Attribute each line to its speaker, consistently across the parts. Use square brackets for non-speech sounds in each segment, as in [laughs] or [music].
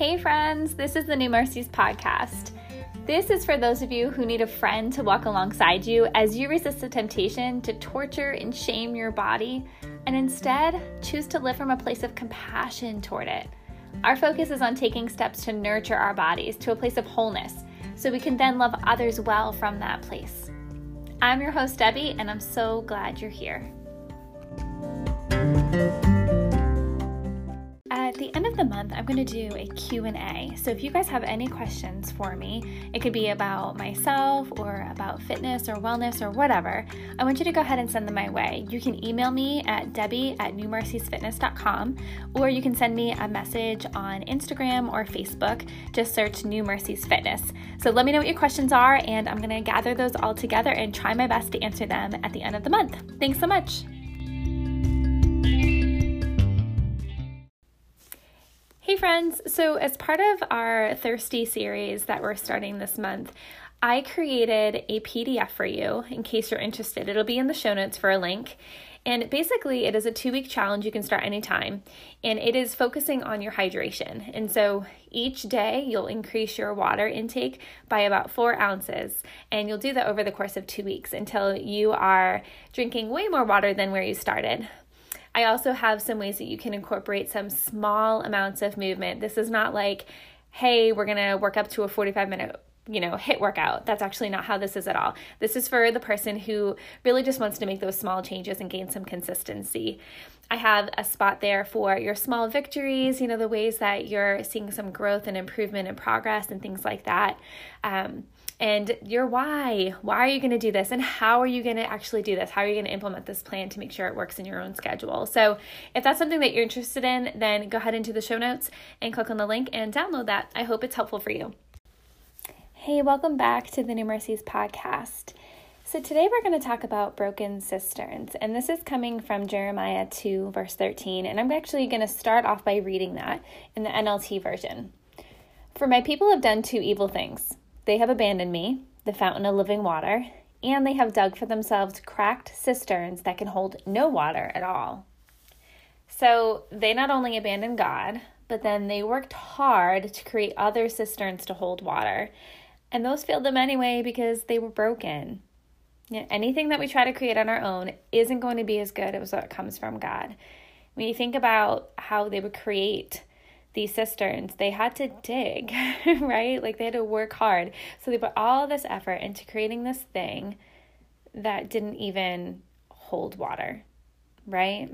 Speaker 1: Hey, friends, this is the New Mercies podcast. This is for those of you who need a friend to walk alongside you as you resist the temptation to torture and shame your body and instead choose to live from a place of compassion toward it. Our focus is on taking steps to nurture our bodies to a place of wholeness so we can then love others well from that place. I'm your host, Debbie, and I'm so glad you're here. The end of the month, I'm going to do a Q&A. So if you guys have any questions for me, it could be about myself or about fitness or wellness or whatever, I want you to go ahead and send them my way. You can email me at debbie at newmerciesfitness.com or you can send me a message on Instagram or Facebook. Just search New Mercies Fitness. So let me know what your questions are and I'm going to gather those all together and try my best to answer them at the end of the month. Thanks so much. Hey, friends. So, as part of our Thirsty series that we're starting this month, I created a PDF for you in case you're interested. It'll be in the show notes for a link. And basically, it is a two week challenge you can start anytime. And it is focusing on your hydration. And so each day, you'll increase your water intake by about four ounces. And you'll do that over the course of two weeks until you are drinking way more water than where you started. I also have some ways that you can incorporate some small amounts of movement. This is not like, hey, we're going to work up to a 45 minute you know, HIIT workout. That's actually not how this is at all. This is for the person who really just wants to make those small changes and gain some consistency. I have a spot there for your small victories, you know, the ways that you're seeing some growth and improvement and progress and things like that. Um, and your why. Why are you going to do this? And how are you going to actually do this? How are you going to implement this plan to make sure it works in your own schedule? So, if that's something that you're interested in, then go ahead into the show notes and click on the link and download that. I hope it's helpful for you. Hey, welcome back to the New Mercies podcast. So, today we're going to talk about broken cisterns, and this is coming from Jeremiah 2, verse 13. And I'm actually going to start off by reading that in the NLT version. For my people have done two evil things. They have abandoned me, the fountain of living water, and they have dug for themselves cracked cisterns that can hold no water at all. So they not only abandoned God, but then they worked hard to create other cisterns to hold water. And those failed them anyway because they were broken. Yeah, anything that we try to create on our own isn't going to be as good as what comes from God. When you think about how they would create these cisterns, they had to dig, [laughs] right? Like they had to work hard. So they put all this effort into creating this thing that didn't even hold water, right?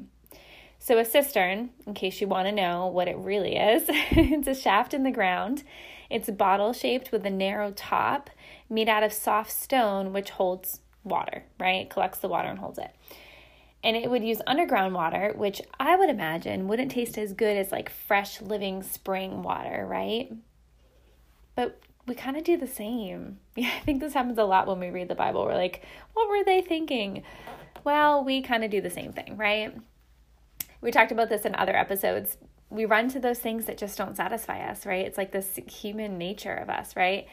Speaker 1: So, a cistern, in case you want to know what it really is, [laughs] it's a shaft in the ground. It's bottle shaped with a narrow top made out of soft stone, which holds water, right? It collects the water and holds it and it would use underground water, which I would imagine wouldn't taste as good as like fresh living spring water, right? But we kind of do the same. [laughs] Yeah, I think this happens a lot when we read the Bible. We're like, what were they thinking? Well, we kind of do the same thing, right? We talked about this in other episodes. We run to those things that just don't satisfy us, right? It's like this human nature of us, right?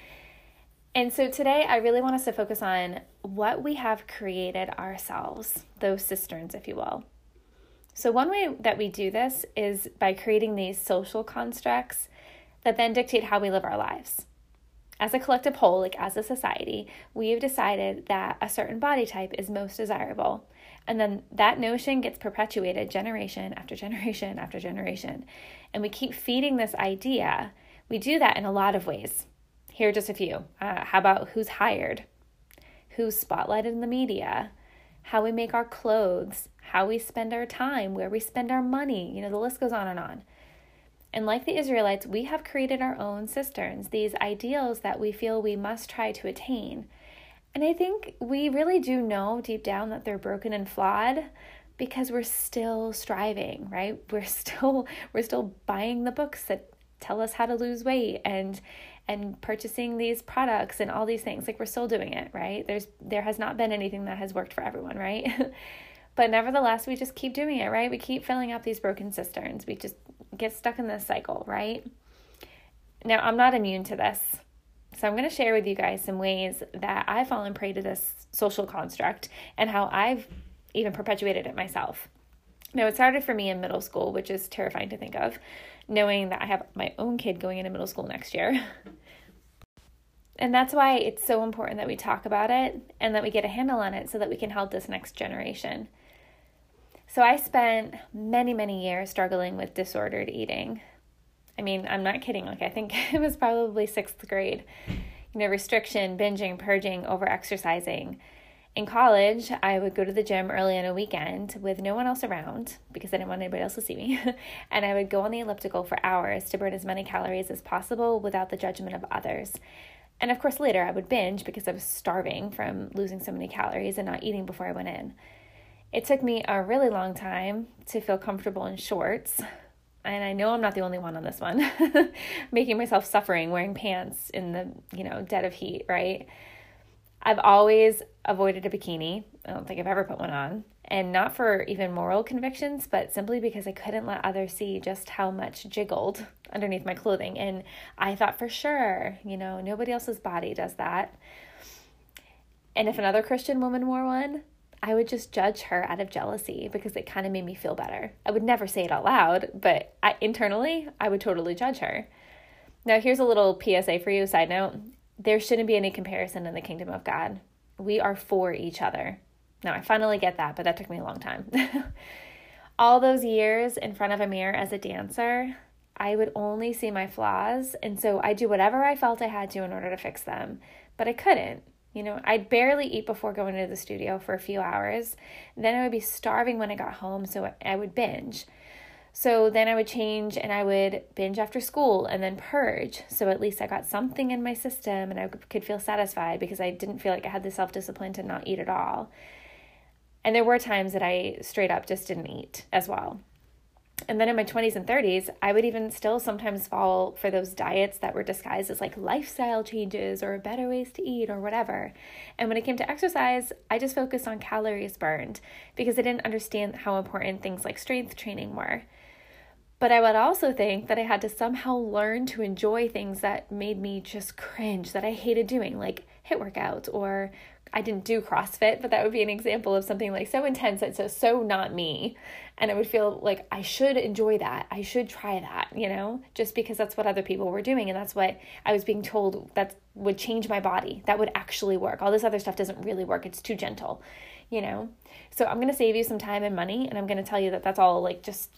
Speaker 1: And so today, I really want us to focus on what we have created ourselves, those cisterns, if you will. So, one way that we do this is by creating these social constructs that then dictate how we live our lives. As a collective whole, like as a society, we have decided that a certain body type is most desirable. And then that notion gets perpetuated generation after generation after generation. And we keep feeding this idea. We do that in a lot of ways. Here are just a few. Uh, how about who's hired? Who's spotlighted in the media? How we make our clothes? How we spend our time? Where we spend our money? You know, the list goes on and on. And like the Israelites, we have created our own cisterns, these ideals that we feel we must try to attain. And I think we really do know deep down that they're broken and flawed because we're still striving, right? [laughs] We're still we're still buying the books that tell us how to lose weight and and purchasing these products and all these things like we're still doing it right? There's there has not been anything that has worked for everyone right? [laughs] But nevertheless we just keep doing it right? We keep filling up these broken cisterns. We just get stuck in this cycle right? Now i'm not immune to this so i'm going to share with you guys some ways that i've fallen prey to this social construct and how i've even perpetuated it myself. Now, it started for me in middle school, which is terrifying to think of, knowing that I have my own kid going into middle school next year. [laughs] And that's why it's so important that we talk about it and that we get a handle on it so that we can help this next generation. So I spent many, many years struggling with disordered eating. I mean, I'm not kidding. Like, I think [laughs] it was probably sixth grade. You know, restriction, binging, purging, over exercising. In college, I would go to the gym early on a weekend with no one else around because I didn't want anybody else to see me. [laughs] and I would go on the elliptical for hours to burn as many calories as possible without the judgment of others. And of course, later I would binge because I was starving from losing so many calories and not eating before I went in. It took me a really long time to feel comfortable in shorts. And I know I'm not the only one on this one, [laughs] making myself suffering wearing pants in the, you know, dead of heat, right? I've always avoided a bikini. I don't think I've ever put one on. And not for even moral convictions, but simply because I couldn't let others see just how much jiggled underneath my clothing. And I thought for sure, you know, nobody else's body does that. And if another Christian woman wore one, I would just judge her out of jealousy because it kind of made me feel better. I would never say it out loud, but I, internally, I would totally judge her. Now, here's a little PSA for you side note there shouldn't be any comparison in the kingdom of God. We are for each other. Now, I finally get that, but that took me a long time. [laughs] All those years in front of a mirror as a dancer, I would only see my flaws. And so I do whatever I felt I had to in order to fix them, but I couldn't. You know, I'd barely eat before going to the studio for a few hours. Then I would be starving when I got home, so I would binge. So then I would change and I would binge after school and then purge. So at least I got something in my system and I could feel satisfied because I didn't feel like I had the self discipline to not eat at all. And there were times that I straight up just didn't eat as well. And then in my 20s and 30s, I would even still sometimes fall for those diets that were disguised as like lifestyle changes or better ways to eat or whatever. And when it came to exercise, I just focused on calories burned because I didn't understand how important things like strength training were. But I would also think that I had to somehow learn to enjoy things that made me just cringe, that I hated doing, like HIIT workouts, or I didn't do CrossFit, but that would be an example of something like so intense that so so not me. And I would feel like I should enjoy that. I should try that, you know, just because that's what other people were doing and that's what I was being told that would change my body. That would actually work. All this other stuff doesn't really work. It's too gentle, you know. So I'm going to save you some time and money and I'm going to tell you that that's all like just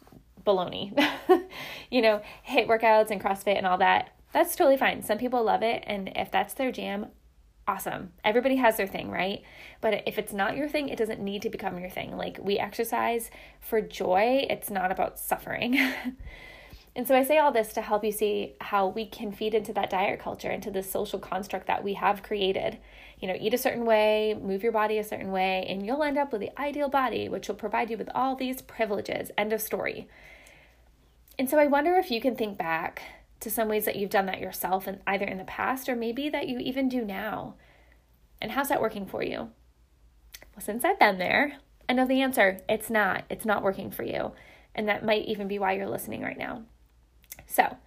Speaker 1: baloney. [laughs] you know, HIIT workouts and CrossFit and all that. That's totally fine. Some people love it. And if that's their jam, awesome. Everybody has their thing, right? But if it's not your thing, it doesn't need to become your thing. Like we exercise for joy, it's not about suffering. [laughs] and so I say all this to help you see how we can feed into that diet culture, into the social construct that we have created. You know, eat a certain way, move your body a certain way, and you'll end up with the ideal body, which will provide you with all these privileges. End of story. And so I wonder if you can think back to some ways that you've done that yourself and either in the past or maybe that you even do now. And how's that working for you? Well, since I've been there, I know the answer. It's not. It's not working for you. And that might even be why you're listening right now. So,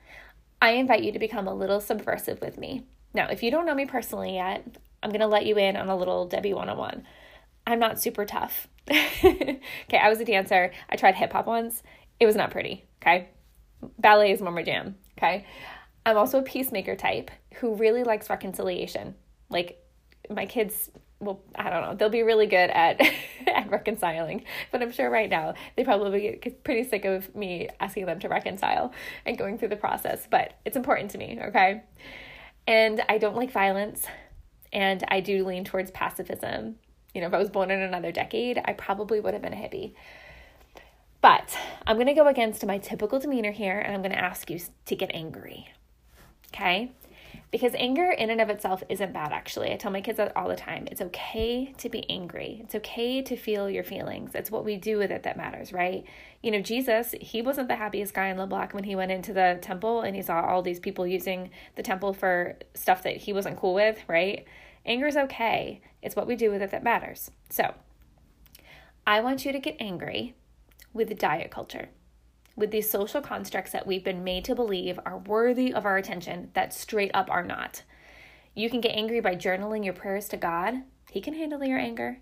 Speaker 1: I invite you to become a little subversive with me. Now, if you don't know me personally yet, I'm going to let you in on a little Debbie 101. I'm not super tough. [laughs] okay, I was a dancer. I tried hip hop once. It was not pretty. Okay ballet is more my jam. Okay. I'm also a peacemaker type who really likes reconciliation. Like my kids well, I don't know. They'll be really good at [laughs] at reconciling, but I'm sure right now they probably get pretty sick of me asking them to reconcile and going through the process. But it's important to me, okay? And I don't like violence, and I do lean towards pacifism. You know, if I was born in another decade, I probably would have been a hippie. But I'm going to go against my typical demeanor here and I'm going to ask you to get angry. Okay? Because anger in and of itself isn't bad, actually. I tell my kids that all the time. It's okay to be angry. It's okay to feel your feelings. It's what we do with it that matters, right? You know, Jesus, he wasn't the happiest guy in the block when he went into the temple and he saw all these people using the temple for stuff that he wasn't cool with, right? Anger is okay. It's what we do with it that matters. So, I want you to get angry with diet culture, with these social constructs that we've been made to believe are worthy of our attention that straight up are not. You can get angry by journaling your prayers to God. He can handle your anger.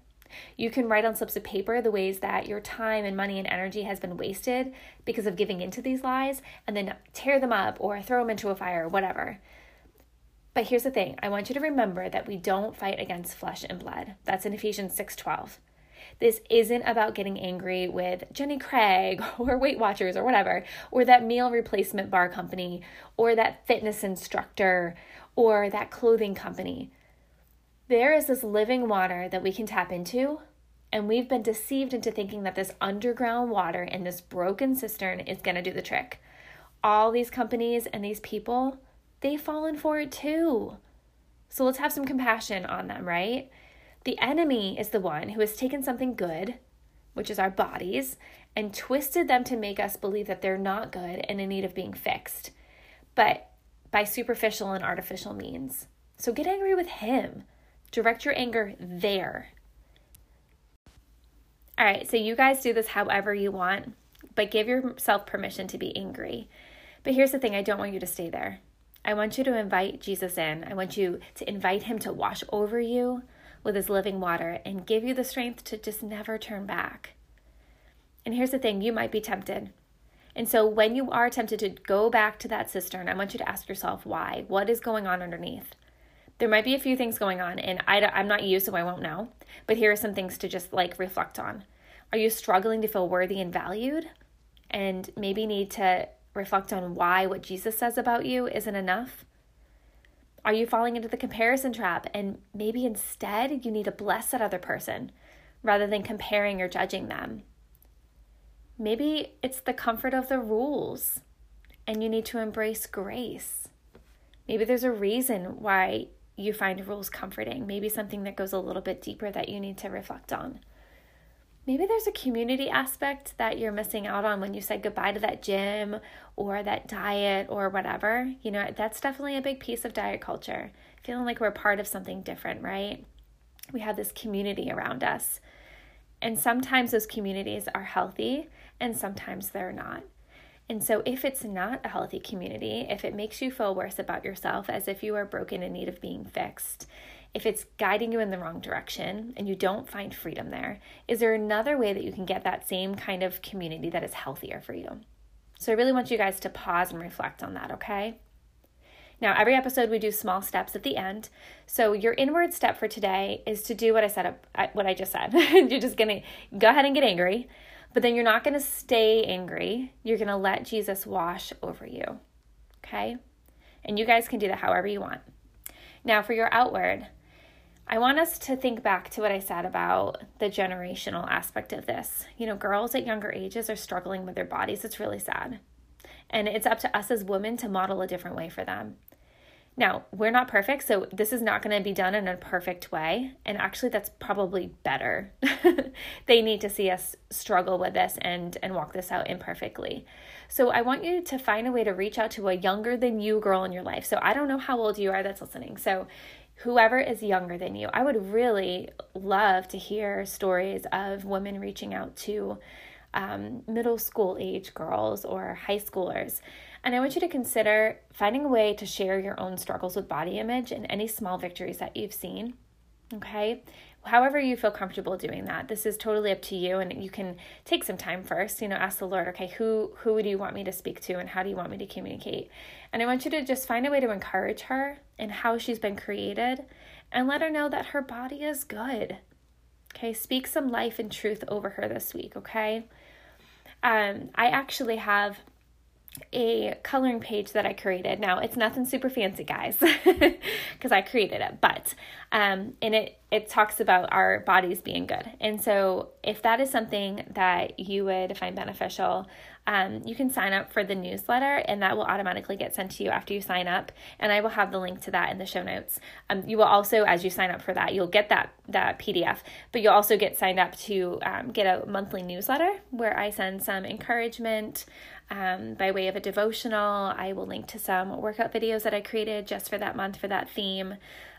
Speaker 1: You can write on slips of paper the ways that your time and money and energy has been wasted because of giving into these lies and then tear them up or throw them into a fire or whatever. But here's the thing, I want you to remember that we don't fight against flesh and blood. That's in Ephesians 6:12. This isn't about getting angry with Jenny Craig [laughs] or Weight Watchers or whatever, or that meal replacement bar company, or that fitness instructor, or that clothing company. There is this living water that we can tap into, and we've been deceived into thinking that this underground water in this broken cistern is going to do the trick. All these companies and these people, they've fallen for it too. So let's have some compassion on them, right? The enemy is the one who has taken something good, which is our bodies, and twisted them to make us believe that they're not good and in need of being fixed, but by superficial and artificial means. So get angry with him. Direct your anger there. All right, so you guys do this however you want, but give yourself permission to be angry. But here's the thing I don't want you to stay there. I want you to invite Jesus in. I want you to invite him to wash over you with his living water and give you the strength to just never turn back. And here's the thing you might be tempted. And so when you are tempted to go back to that cistern, I want you to ask yourself why. What is going on underneath? there might be a few things going on and I, i'm not you so i won't know but here are some things to just like reflect on are you struggling to feel worthy and valued and maybe need to reflect on why what jesus says about you isn't enough are you falling into the comparison trap? And maybe instead you need to bless that other person rather than comparing or judging them. Maybe it's the comfort of the rules and you need to embrace grace. Maybe there's a reason why you find rules comforting, maybe something that goes a little bit deeper that you need to reflect on. Maybe there's a community aspect that you're missing out on when you said goodbye to that gym or that diet or whatever. You know, that's definitely a big piece of diet culture. Feeling like we're part of something different, right? We have this community around us. And sometimes those communities are healthy and sometimes they're not. And so, if it's not a healthy community, if it makes you feel worse about yourself as if you are broken in need of being fixed, if it's guiding you in the wrong direction and you don't find freedom there, is there another way that you can get that same kind of community that is healthier for you? So, I really want you guys to pause and reflect on that, okay? Now, every episode we do small steps at the end. So, your inward step for today is to do what I said, uh, what I just said. [laughs] You're just going to go ahead and get angry. But then you're not going to stay angry. You're going to let Jesus wash over you. Okay? And you guys can do that however you want. Now, for your outward, I want us to think back to what I said about the generational aspect of this. You know, girls at younger ages are struggling with their bodies. It's really sad. And it's up to us as women to model a different way for them. Now, we're not perfect, so this is not going to be done in a perfect way. And actually, that's probably better. [laughs] they need to see us struggle with this and, and walk this out imperfectly. So, I want you to find a way to reach out to a younger than you girl in your life. So, I don't know how old you are that's listening. So, whoever is younger than you, I would really love to hear stories of women reaching out to um, middle school age girls or high schoolers and I want you to consider finding a way to share your own struggles with body image and any small victories that you've seen. Okay? However, you feel comfortable doing that. This is totally up to you and you can take some time first, you know, ask the Lord, okay, who who do you want me to speak to and how do you want me to communicate? And I want you to just find a way to encourage her and how she's been created and let her know that her body is good. Okay? Speak some life and truth over her this week, okay? Um I actually have a coloring page that I created. Now it's nothing super fancy, guys, [laughs] because I created it. But um, and it it talks about our bodies being good. And so if that is something that you would find beneficial, um, you can sign up for the newsletter, and that will automatically get sent to you after you sign up. And I will have the link to that in the show notes. Um, you will also, as you sign up for that, you'll get that that PDF, but you'll also get signed up to um, get a monthly newsletter where I send some encouragement um, by way of a devotional. I will link to some workout videos that I created just for that month for that theme.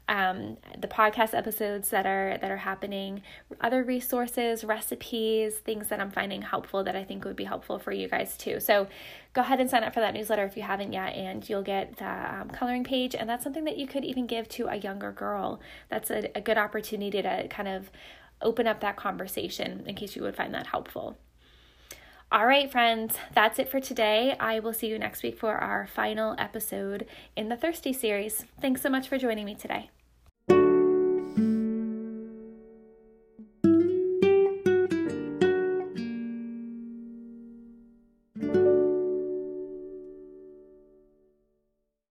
Speaker 1: Um, the podcast episodes that are that are happening, other resources, recipes, things that I'm finding helpful that I think would be helpful for you guys too. So go ahead and sign up for that newsletter if you haven't yet, and you'll get the um, coloring page. And that's something that you could even give to a younger girl. That's a, a good opportunity to kind of open up that conversation in case you would find that helpful. All right, friends, that's it for today. I will see you next week for our final episode in the Thirsty series. Thanks so much for joining me today.